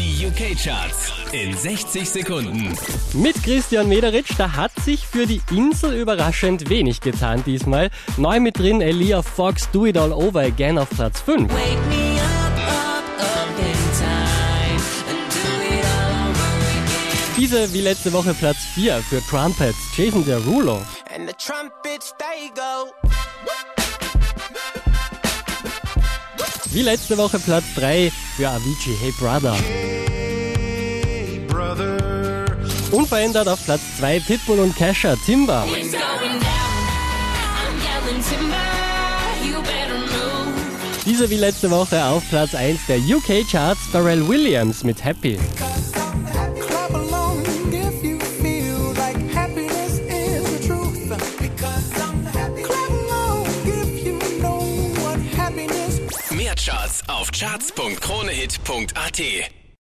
Die UK-Charts in 60 Sekunden. Mit Christian Mederitsch, da hat sich für die Insel überraschend wenig getan diesmal. Neu mit drin Elia Fox Do It All Over Again auf Platz 5. Wake me up, up, up in time and do it all over again. Diese wie letzte Woche Platz 4 für Trumpets, Jason Derulo. And the trumpets they go. Wie letzte Woche Platz 3 für Avicii Hey Brother. Unverändert auf Platz 2 Pitbull und Kesha Timber. It's going down. I'm yelling timber. You better move. Diese wie letzte Woche auf Platz 1 der UK Charts Pharrell Williams mit Happy. Clap along if you feel like happiness is the truth. Because I'm happy. Clap along if you know what happiness Mehr Charts auf charts.kronehit.at.